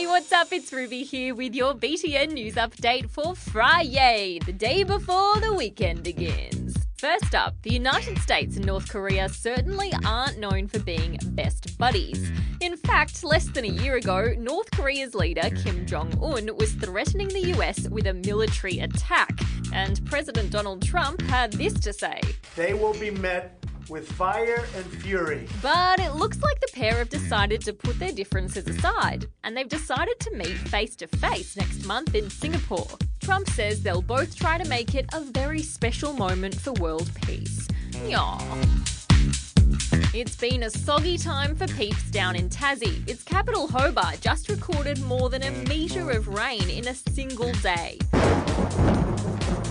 Hey, what's up? It's Ruby here with your BTN news update for Friday, the day before the weekend begins. First up, the United States and North Korea certainly aren't known for being best buddies. In fact, less than a year ago, North Korea's leader Kim Jong un was threatening the US with a military attack, and President Donald Trump had this to say They will be met with fire and fury. But it looks like the pair have decided to put their differences aside, and they've decided to meet face to face next month in Singapore. Trump says they'll both try to make it a very special moment for world peace. Yaw. It's been a soggy time for peeps down in Tassie. Its capital Hobart just recorded more than a mm. metre of rain in a single day.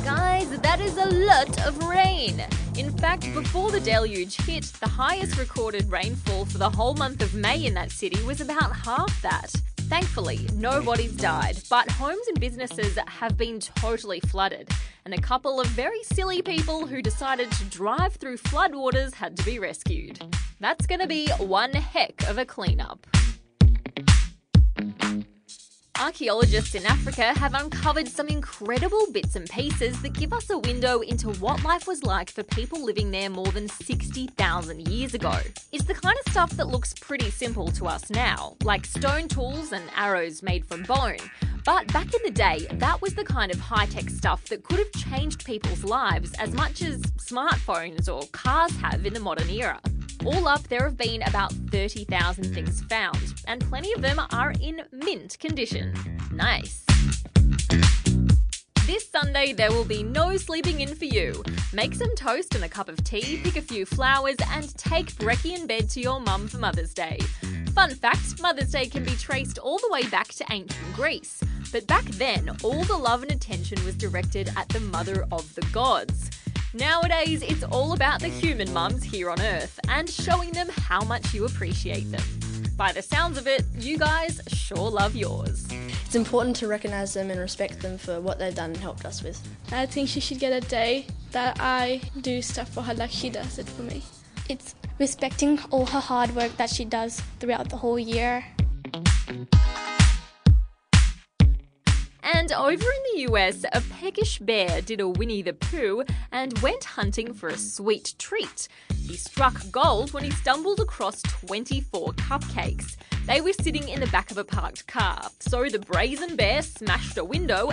Guys, that is a lot of rain. In fact, mm. before the deluge hit, the highest recorded rainfall for the whole month of May in that city was about half that. Thankfully, mm. nobody's died, but homes and businesses have been totally flooded, and a couple of very silly people who decided to drive through floodwaters had to be rescued. That's gonna be one heck of a cleanup. Archaeologists in Africa have uncovered some incredible bits and pieces that give us a window into what life was like for people living there more than 60,000 years ago. It's the kind of stuff that looks pretty simple to us now, like stone tools and arrows made from bone. But back in the day, that was the kind of high tech stuff that could have changed people's lives as much as smartphones or cars have in the modern era. All up, there have been about 30,000 mm. things found, and plenty of them are in mint condition. Nice. This Sunday, there will be no sleeping in for you. Make some toast and a cup of tea, pick a few flowers, and take brekkie in bed to your mum for Mother's Day. Fun fact Mother's Day can be traced all the way back to ancient Greece. But back then, all the love and attention was directed at the mother of the gods. Nowadays, it's all about the human mums here on Earth and showing them how much you appreciate them. By the sounds of it, you guys sure love yours. It's important to recognise them and respect them for what they've done and helped us with. I think she should get a day that I do stuff for her like she does it for me. It's respecting all her hard work that she does throughout the whole year. And over in the US, a peckish bear did a Winnie the Pooh and went hunting for a sweet treat. He struck gold when he stumbled across 24 cupcakes. They were sitting in the back of a parked car, so the brazen bear smashed a window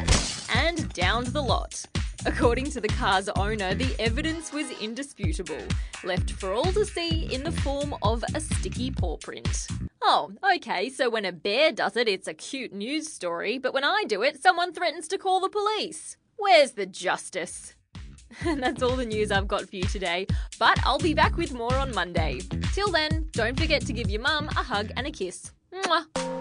and downed the lot. According to the car's owner, the evidence was indisputable, left for all to see in the form of a sticky paw print. Oh, okay, so when a bear does it, it's a cute news story, but when I do it, someone threatens to call the police. Where's the justice? And that's all the news I've got for you today, but I'll be back with more on Monday. Till then, don't forget to give your mum a hug and a kiss. Mwah.